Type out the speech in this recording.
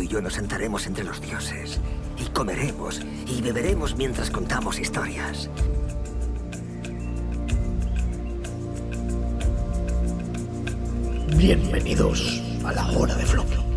Y yo nos sentaremos entre los dioses. Y comeremos y beberemos mientras contamos historias. Bienvenidos a la hora de Floki.